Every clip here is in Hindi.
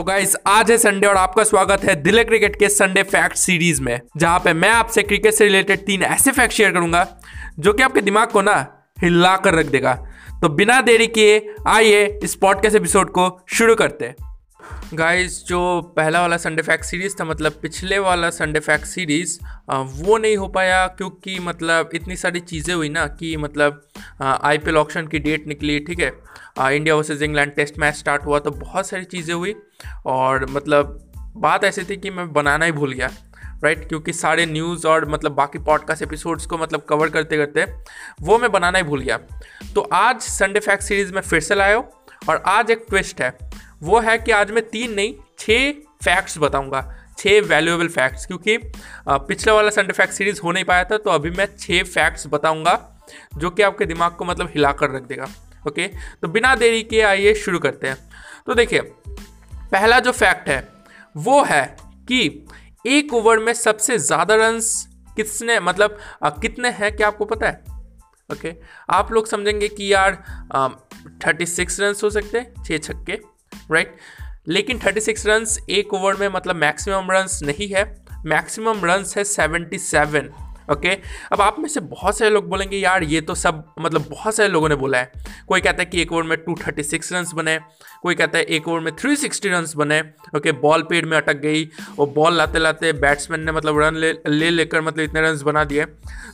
तो गाइस आज है संडे और आपका स्वागत है दिल्ली क्रिकेट के संडे फैक्ट सीरीज़ में, जहाँ पे मैं आपसे क्रिकेट से रिलेटेड तीन ऐसे फैक्ट शेयर करूँगा, जो कि आपके दिमाग को ना हिला कर रख देगा। तो बिना देरी किए, आइए इस पॉडकास्ट एपिसोड को शुरू करते हैं। गाइस जो पहला वाला संडे फैक्ट सीरीज़ था मतलब पिछले वाला संडे फैक्ट सीरीज़ वो नहीं हो पाया क्योंकि मतलब इतनी सारी चीज़ें हुई ना कि मतलब आई पी ऑप्शन की डेट निकली, ठीक है? India versus England test match start हुआ तो बहुत सारी चीज़ें हुई और मतलब बात ऐसी थी कि मैं बनाना ही भूल गया राइट क्योंकि सारे न्यूज़ और मतलब बाकी पॉडकास्ट एपिसोड्स को मतलब कवर करते करते वो मैं बनाना ही भूल गया। तो आज संडे फैक्ट सीरीज़ में फिर से लाया और आज एक ट्विस्ट है। वो है कि आज मैं तीन नहीं छः फैक्ट्स बताऊँगा छः वैल्यूएबल फैक्ट्स क्योंकि पिछला वाला संडे फैक्ट सीरीज़ हो नहीं पाया था तो अभी मैं छः फैक्ट्स बताऊँगा जो कि आपके दिमाग को मतलब हिला कर रख देगा ओके तो बिना देरी के आइए शुरू करते हैं। तो देखिए पहला जो फैक्ट है वो है कि एक ओवर में सबसे ज़्यादा रन्स किसने मतलब आ, कितने हैं क्या आपको पता है? ओके आप लोग समझेंगे कि यार थर्टी सिक्स रन हो सकते हैं छः छक्के। राइट लेकिन 36 रन्स एक ओवर में मतलब मैक्सिमम रन्स नहीं है मैक्सिमम रन्स है 77 ओके okay? अब आप में से बहुत सारे लोग बोलेंगे, यार, ये तो सब मतलब बहुत सारे लोगों ने बोला है कोई कहता है कि एक ओवर में 236 थर्टी सिक्स रन्स बने, कोई कहता है एक ओवर में 360 सिक्सटी रन्स बने ओके okay? बॉल पेड़ में अटक गई और बॉल लाते लाते बैट्समैन ने मतलब रन ले ले लेकर मतलब इतने रन्स बना दिए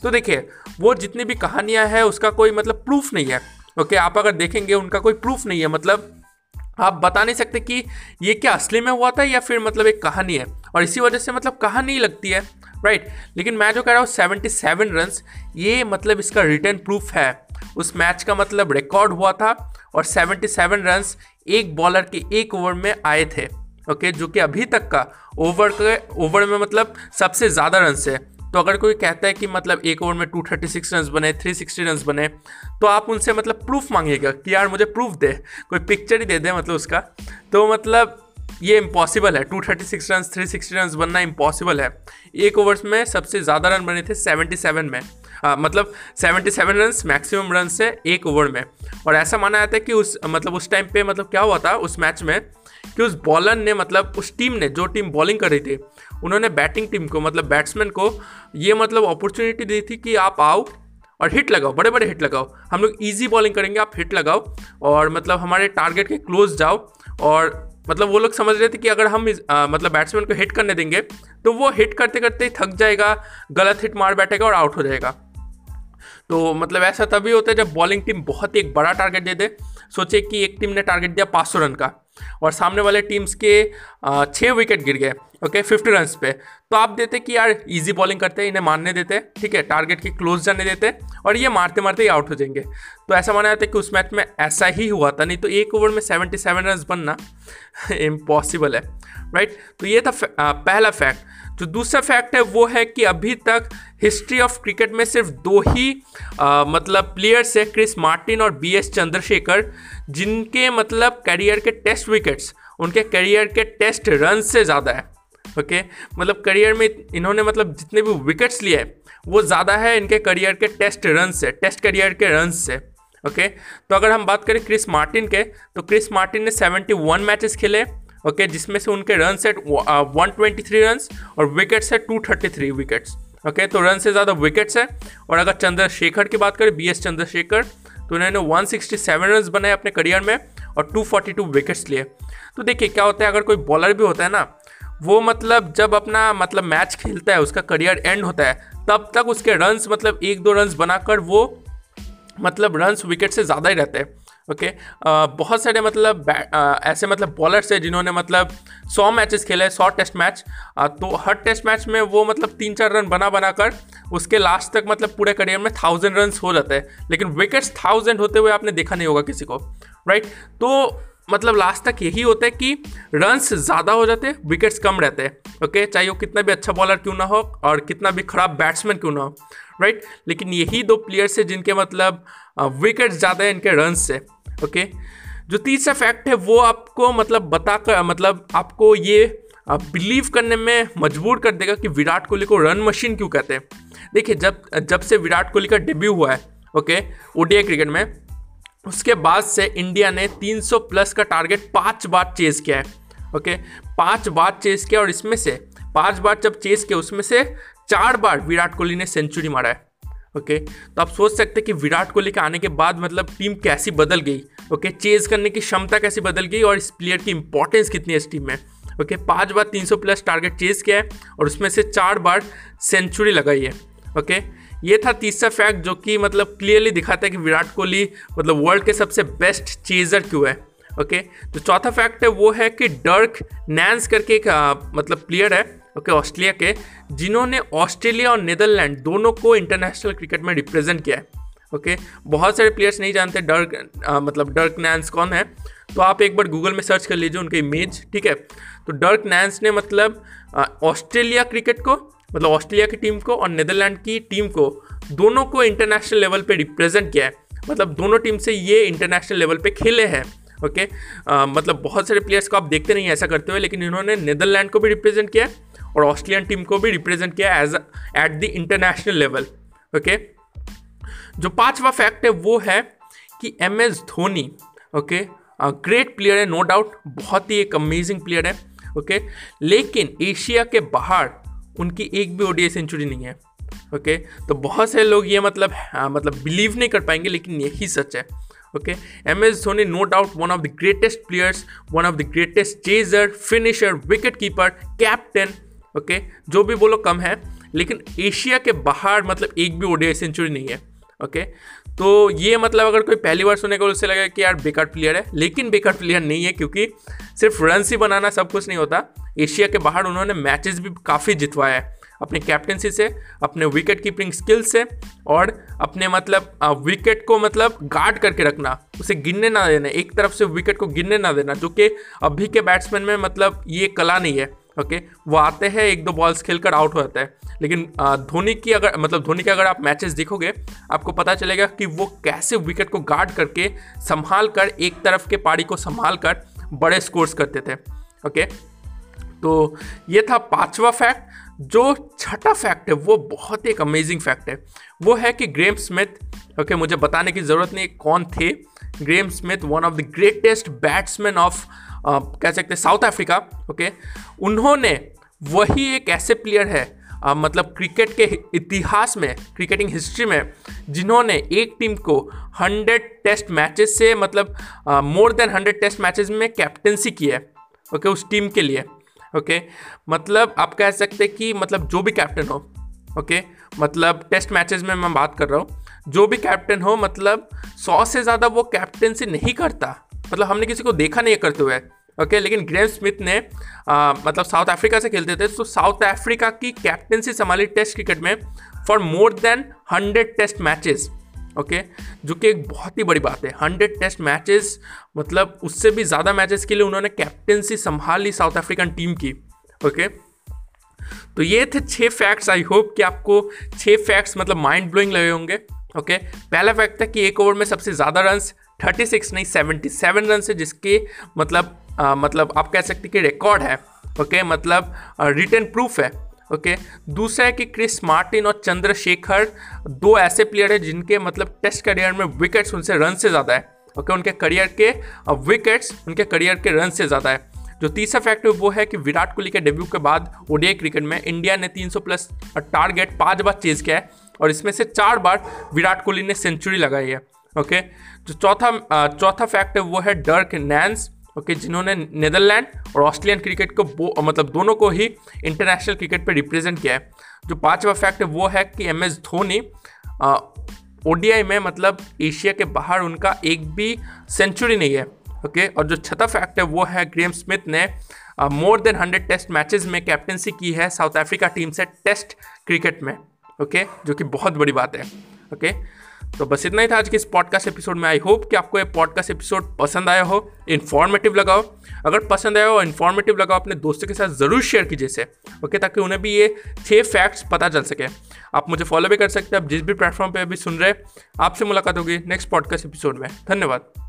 तो देखिए, वो जितनी भी कहानियाँ हैं, उसका कोई मतलब प्रूफ नहीं है ओके okay? आप अगर देखेंगे, उनका कोई प्रूफ नहीं है मतलब आप बता नहीं सकते कि ये क्या असली में हुआ था या फिर मतलब एक कहानी है। और इसी वजह से मतलब कहानी लगती है राइट लेकिन मैं जो कह रहा हूँ सेवेंटी सेवन रन ये मतलब इसका रिटर्न प्रूफ है। उस मैच का मतलब रिकॉर्ड हुआ था और सेवेंटी सेवन रन एक बॉलर के एक ओवर में आए थे ओके जो कि अभी तक का ओवर के ओवर में मतलब सबसे ज़्यादा रन है। तो अगर कोई कहता है कि मतलब एक ओवर में 236 रन बने 360 रन बने तो आप उनसे मतलब प्रूफ मांगेगा कि यार मुझे प्रूफ दे कोई पिक्चर ही दे दे मतलब उसका। तो मतलब ये इम्पॉसिबल है। 236 रन 360 रन बनना इम्पॉसिबल है। एक ओवर्स में सबसे ज़्यादा रन बने थे 77 में। आ, मतलब 77 रन मैक्सिमम रन से एक ओवर में। और ऐसा माना जाता है कि उस मतलब उस टाइम पे मतलब क्या हुआ था उस मैच में कि उस बॉलर ने मतलब उस टीम ने जो टीम बॉलिंग कर रही थी उन्होंने बैटिंग टीम को मतलब बैट्समैन को ये मतलब अपॉर्चुनिटी दी थी कि आप आओ और हिट लगाओ बड़े बड़े हिट लगाओ। हम लोग ईजी बॉलिंग करेंगे आप हिट लगाओ और मतलब हमारे टारगेट के क्लोज जाओ और मतलब वो लोग समझ रहे थे कि अगर हम आ, मतलब बैट्समैन को हिट करने देंगे तो वो हिट करते करते ही थक जाएगा गलत हिट मार बैठेगा और आउट हो जाएगा। तो मतलब ऐसा तभी होता है जब बॉलिंग टीम बहुत ही एक बड़ा टारगेट दे दे सोचे कि एक टीम ने टारगेट दिया पाँच सौ रन का। और सामने वाले टीम्स के छः विकेट गिर गए ओके फिफ्टी रन पे। तो आप देते कि यार इजी बॉलिंग करते हैं इन्हें मारने देते, ठीक है टारगेट की क्लोज जाने देते, और ये मारते मारते ही आउट हो जाएँगे। तो ऐसा माना जाता है कि उस मैच में ऐसा ही हुआ था, नहीं तो एक ओवर में सेवेंटी सेवन रन बनना इम्पॉसिबल है राइट तो ये था पहला फैक्ट जो दूसरा फैक्ट है वो है कि अभी तक हिस्ट्री ऑफ़ क्रिकेट में सिर्फ़ दो ही आ, मतलब प्लेयर्स है क्रिस मार्टिन और बी एस चंद्रशेखर जिनके मतलब करियर के टेस्ट विकेट्स उनके करियर के टेस्ट रन से ज़्यादा है ओके? मतलब करियर में इन्होंने मतलब जितने भी विकेट्स लिए हैं वो ज़्यादा है इनके करियर के टेस्ट रन से टेस्ट करियर के रन से ओके? तो अगर हम बात करें क्रिस मार्टिन के तो क्रिस मार्टिन ने 71 मैचेस खेले ओके जिसमें से उनके run set one twenty three run और विकेट्स है two thirty three wickets okay तो रन से ज़्यादा विकेट्स है। और अगर चंद्रशेखर की बात करें बी एस चंद्रशेखर तो उन्होंने 167 रन बनाए अपने करियर में और 242 विकेट्स लिए। तो देखिए, क्या होता है, अगर कोई बॉलर भी होता है ना, वो मतलब जब अपना मतलब मैच खेलता है, उसका करियर एंड होता है, तब तक उसके रन्स मतलब एक दो रन्स बनाकर वो मतलब रन्स विकेट से ज़्यादा ही रहते हैं। Okay okay? बहुत सारे मतलब ऐसे मतलब बॉलर्स है जिन्होंने मतलब सौ मैचेस खेले सौ टेस्ट मैच तो हर टेस्ट मैच में वो मतलब तीन चार रन बना बना कर उसके लास्ट तक मतलब पूरे करियर में थाउज़ेंड रन हो जाते हैं। लेकिन विकेट्स थाउज़ेंड होते हुए आपने देखा नहीं होगा किसी को राइट तो मतलब लास्ट तक यही होता है कि रन्स ज़्यादा हो जाते हैं विकेट्स कम रहते हैं। ओके चाहे वो कितना भी अच्छा बॉलर क्यों ना हो और कितना भी खराब बैट्समैन क्यों ना हो राइट लेकिन यही दो प्लेयर्स है जिनके मतलब विकेट्स ज़्यादा है, इनके रन्स से ओके? जो तीसरा फैक्ट है, वो आपको मतलब बता कर मतलब आपको ये आप बिलीव करने में मजबूर कर देगा कि विराट कोहली को रन मशीन क्यों कहते हैं। देखिए, जब जब से विराट कोहली का डेब्यू हुआ है, ओके, ओडीआई क्रिकेट में, उसके बाद से इंडिया ने 300 प्लस का टारगेट पाँच बार चेज किया है, ओके? पाँच बार चेस किया और इसमें से, पाँच बार जब चेस किया, उसमें से चार बार विराट कोहली ने सेंचुरी मारा है। ओके? तो आप सोच सकते हैं कि विराट कोहली के आने के बाद मतलब टीम कैसी बदल गई, ओके? चेज करने की क्षमता कैसी बदल गई और इस प्लेयर की इंपॉर्टेंस कितनी है इस टीम में, ओके? पाँच बार 300 प्लस टारगेट चेज किया है और उसमें से चार बार सेंचुरी लगाई है, ओके? ये था तीसरा फैक्ट जो कि मतलब क्लियरली दिखाता है कि विराट कोहली मतलब वर्ल्ड के सबसे बेस्ट चेजर क्यों है, ओके? तो चौथा फैक्ट है वो है कि डर्क नैंस करके एक मतलब प्लेयर है, ओके ऑस्ट्रेलिया के जिन्होंने ऑस्ट्रेलिया और नीदरलैंड दोनों को इंटरनेशनल क्रिकेट में रिप्रेजेंट किया है ओके बहुत सारे प्लेयर्स नहीं जानते डर्क आ, मतलब डर्क नैंस कौन है तो आप एक बार गूगल में सर्च कर लीजिए उनके इमेज ठीक है? तो डर्क नैंस ने मतलब ऑस्ट्रेलिया क्रिकेट को मतलब ऑस्ट्रेलिया की टीम को और नीदरलैंड की टीम को दोनों को इंटरनेशनल लेवल पे रिप्रेजेंट किया है। मतलब दोनों टीम से ये इंटरनेशनल लेवल पे खेले हैं ओके okay? मतलब बहुत सारे प्लेयर्स को आप देखते नहीं ऐसा करते हुए लेकिन इन्होंने नीदरलैंड को भी रिप्रेजेंट किया और ऑस्ट्रेलियन टीम को भी रिप्रेजेंट किया age at the international level okay जो पांचवा फैक्ट है वो है कि M S Dhoni okay great player है नो डाउट बहुत ही एक अमेजिंग प्लेयर है ओके? लेकिन एशिया के बाहर उनकी एक भी ओडीआई सेंचुरी नहीं है ओके? तो बहुत से लोग ये मतलब आ, मतलब बिलीव नहीं कर पाएँगे लेकिन यही सच है okay M S Dhoni no doubt one of the greatest players one of the greatest chaser finisher wicket keeper captain okay? जो भी बोलो कम है, लेकिन एशिया के बाहर मतलब एक भी ओडीआई सेंचुरी नहीं है, ओके? तो ये मतलब अगर कोई पहली बार सुनेगा उससे लगेगा कि यार बेकार प्लेयर है, लेकिन बेकार प्लेयर नहीं है, क्योंकि सिर्फ़ रन ही बनाना सब कुछ नहीं होता। एशिया के बाहर उन्होंने मैचेस भी काफ़ी जितवाया है, अपने कैप्टनसी से, अपने विकेट कीपिंग स्किल से, और अपने मतलब विकेट को मतलब गार्ड करके रखना, उसे गिरने ना देना, एक तरफ़ से विकेट को गिरने ना देना, जो कि अभी के बैट्समैन में मतलब ये कला नहीं है। ओके? वो आते हैं, एक दो बॉल्स खेलकर आउट हो जाता है। लेकिन धोनी की अगर मतलब धोनी के अगर आप मैचेस देखोगे, आपको पता चलेगा कि वो कैसे विकेट को गार्ड करके संभाल कर, एक तरफ़ के पारी को संभाल कर बड़े स्कोर्स करते थे। ओके? तो ये था पांचवा फैक्ट जो छठा फैक्ट है, वो बहुत ही एक अमेजिंग फैक्ट है। वो है कि ग्रेम स्मिथ ओके, मुझे बताने की ज़रूरत नहीं, कौन थे? Graeme Smith one of the greatest batsman of कह सकते हैं साउथ अफ्रीका ओके? उन्होंने वही एक ऐसे प्लेयर है आ, मतलब क्रिकेट के इतिहास में क्रिकेटिंग हिस्ट्री में जिन्होंने एक टीम को 100 टेस्ट मैचेस से मतलब मोर देन 100 टेस्ट मैचेस में कैप्टनसी की है ओके उस टीम के लिए ओके? मतलब आप कह सकते कि मतलब जो भी कैप्टन हो ओके? मतलब टेस्ट मैचेस में मैं बात कर रहा हूँ जो भी कैप्टन हो मतलब सौ से ज़्यादा वो कैप्टनसी नहीं करता। मतलब हमने किसी को देखा नहीं करते हुए। ओके लेकिन ग्रेव स्मिथ ने आ, मतलब साउथ अफ्रीका से खेलते थे तो साउथ अफ्रीका की कैप्टनसी संभाली टेस्ट क्रिकेट में for more than hundred test matches okay जो कि एक बहुत ही बड़ी बात है। हंड्रेड टेस्ट मैचेस मतलब उससे भी ज़्यादा मैचेस के लिए उन्होंने कैप्टनसी संभाली साउथ अफ्रीकन टीम की ओके तो ये थे छः फैक्ट्स आई होप कि आपको छः फैक्ट्स मतलब माइंड ब्लोइंग लगे होंगे ओके पहला फैक्ट था कि एक ओवर में सबसे ज़्यादा रन 36 नहीं 77 रन से जिसके मतलब आ, मतलब आप कह सकते कि रिकॉर्ड है ओके मतलब रिटर्न प्रूफ है ओके दूसरा है कि क्रिस मार्टिन और चंद्रशेखर दो ऐसे प्लेयर हैं जिनके मतलब टेस्ट करियर में विकेट्स उनसे रन से ज़्यादा है ओके उनके करियर के विकेट्स उनके करियर के रन से ज़्यादा है। जो तीसरा फैक्ट वो है कि विराट कोहली के डेब्यू के बाद ओडीआई क्रिकेट में इंडिया ने 300 प्लस टारगेट पाँच बार चेज किया है और इसमें से चार बार विराट कोहली ने सेंचुरी लगाई है ओके जो चौथा चौथा फैक्ट वो है डर्क नैंस ओके, जिन्होंने नीदरलैंड और ऑस्ट्रेलियन क्रिकेट को मतलब दोनों को ही इंटरनेशनल क्रिकेट पे रिप्रेजेंट किया है। जो पांचवा फैक्ट है, वो है कि एम एस धोनी ओडीआई में मतलब एशिया के बाहर उनका एक भी सेंचुरी नहीं है, ओके? और जो छठा फैक्ट है, वो है ग्रेम स्मिथ ने more than hundred test matches में कैप्टनसी की है साउथ अफ्रीका टीम से टेस्ट क्रिकेट में, ओके? okay? जो कि बहुत बड़ी बात है, ओके? तो बस इतना ही था आज के इस पॉडकास्ट एपिसोड में। आई होप कि आपको ये पॉडकास्ट एपिसोड पसंद आया हो। इन्फॉर्मेटिव लगाओ। अगर पसंद आया हो इन्फॉर्मेटिव लगाओ। अपने दोस्तों के साथ ज़रूर शेयर कीजिए इसे। ओके ताकि उन्हें भी ये छः फैक्ट्स पता चल सके। आप मुझे फॉलो भी कर सकते हैं। आप जिस भी प्लेटफॉर्म पर अभी सुन रहे हैं, आपसे मुलाकात होगी नेक्स्ट पॉडकास्ट एपिसोड में। धन्यवाद।